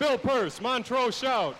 Bill Purse, Montrose Shout.